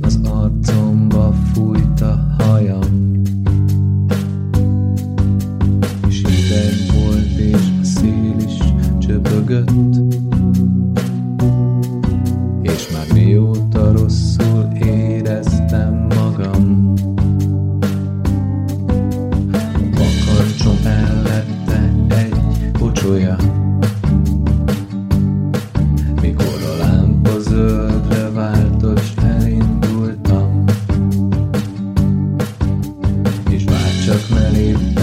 az arcomba fújt many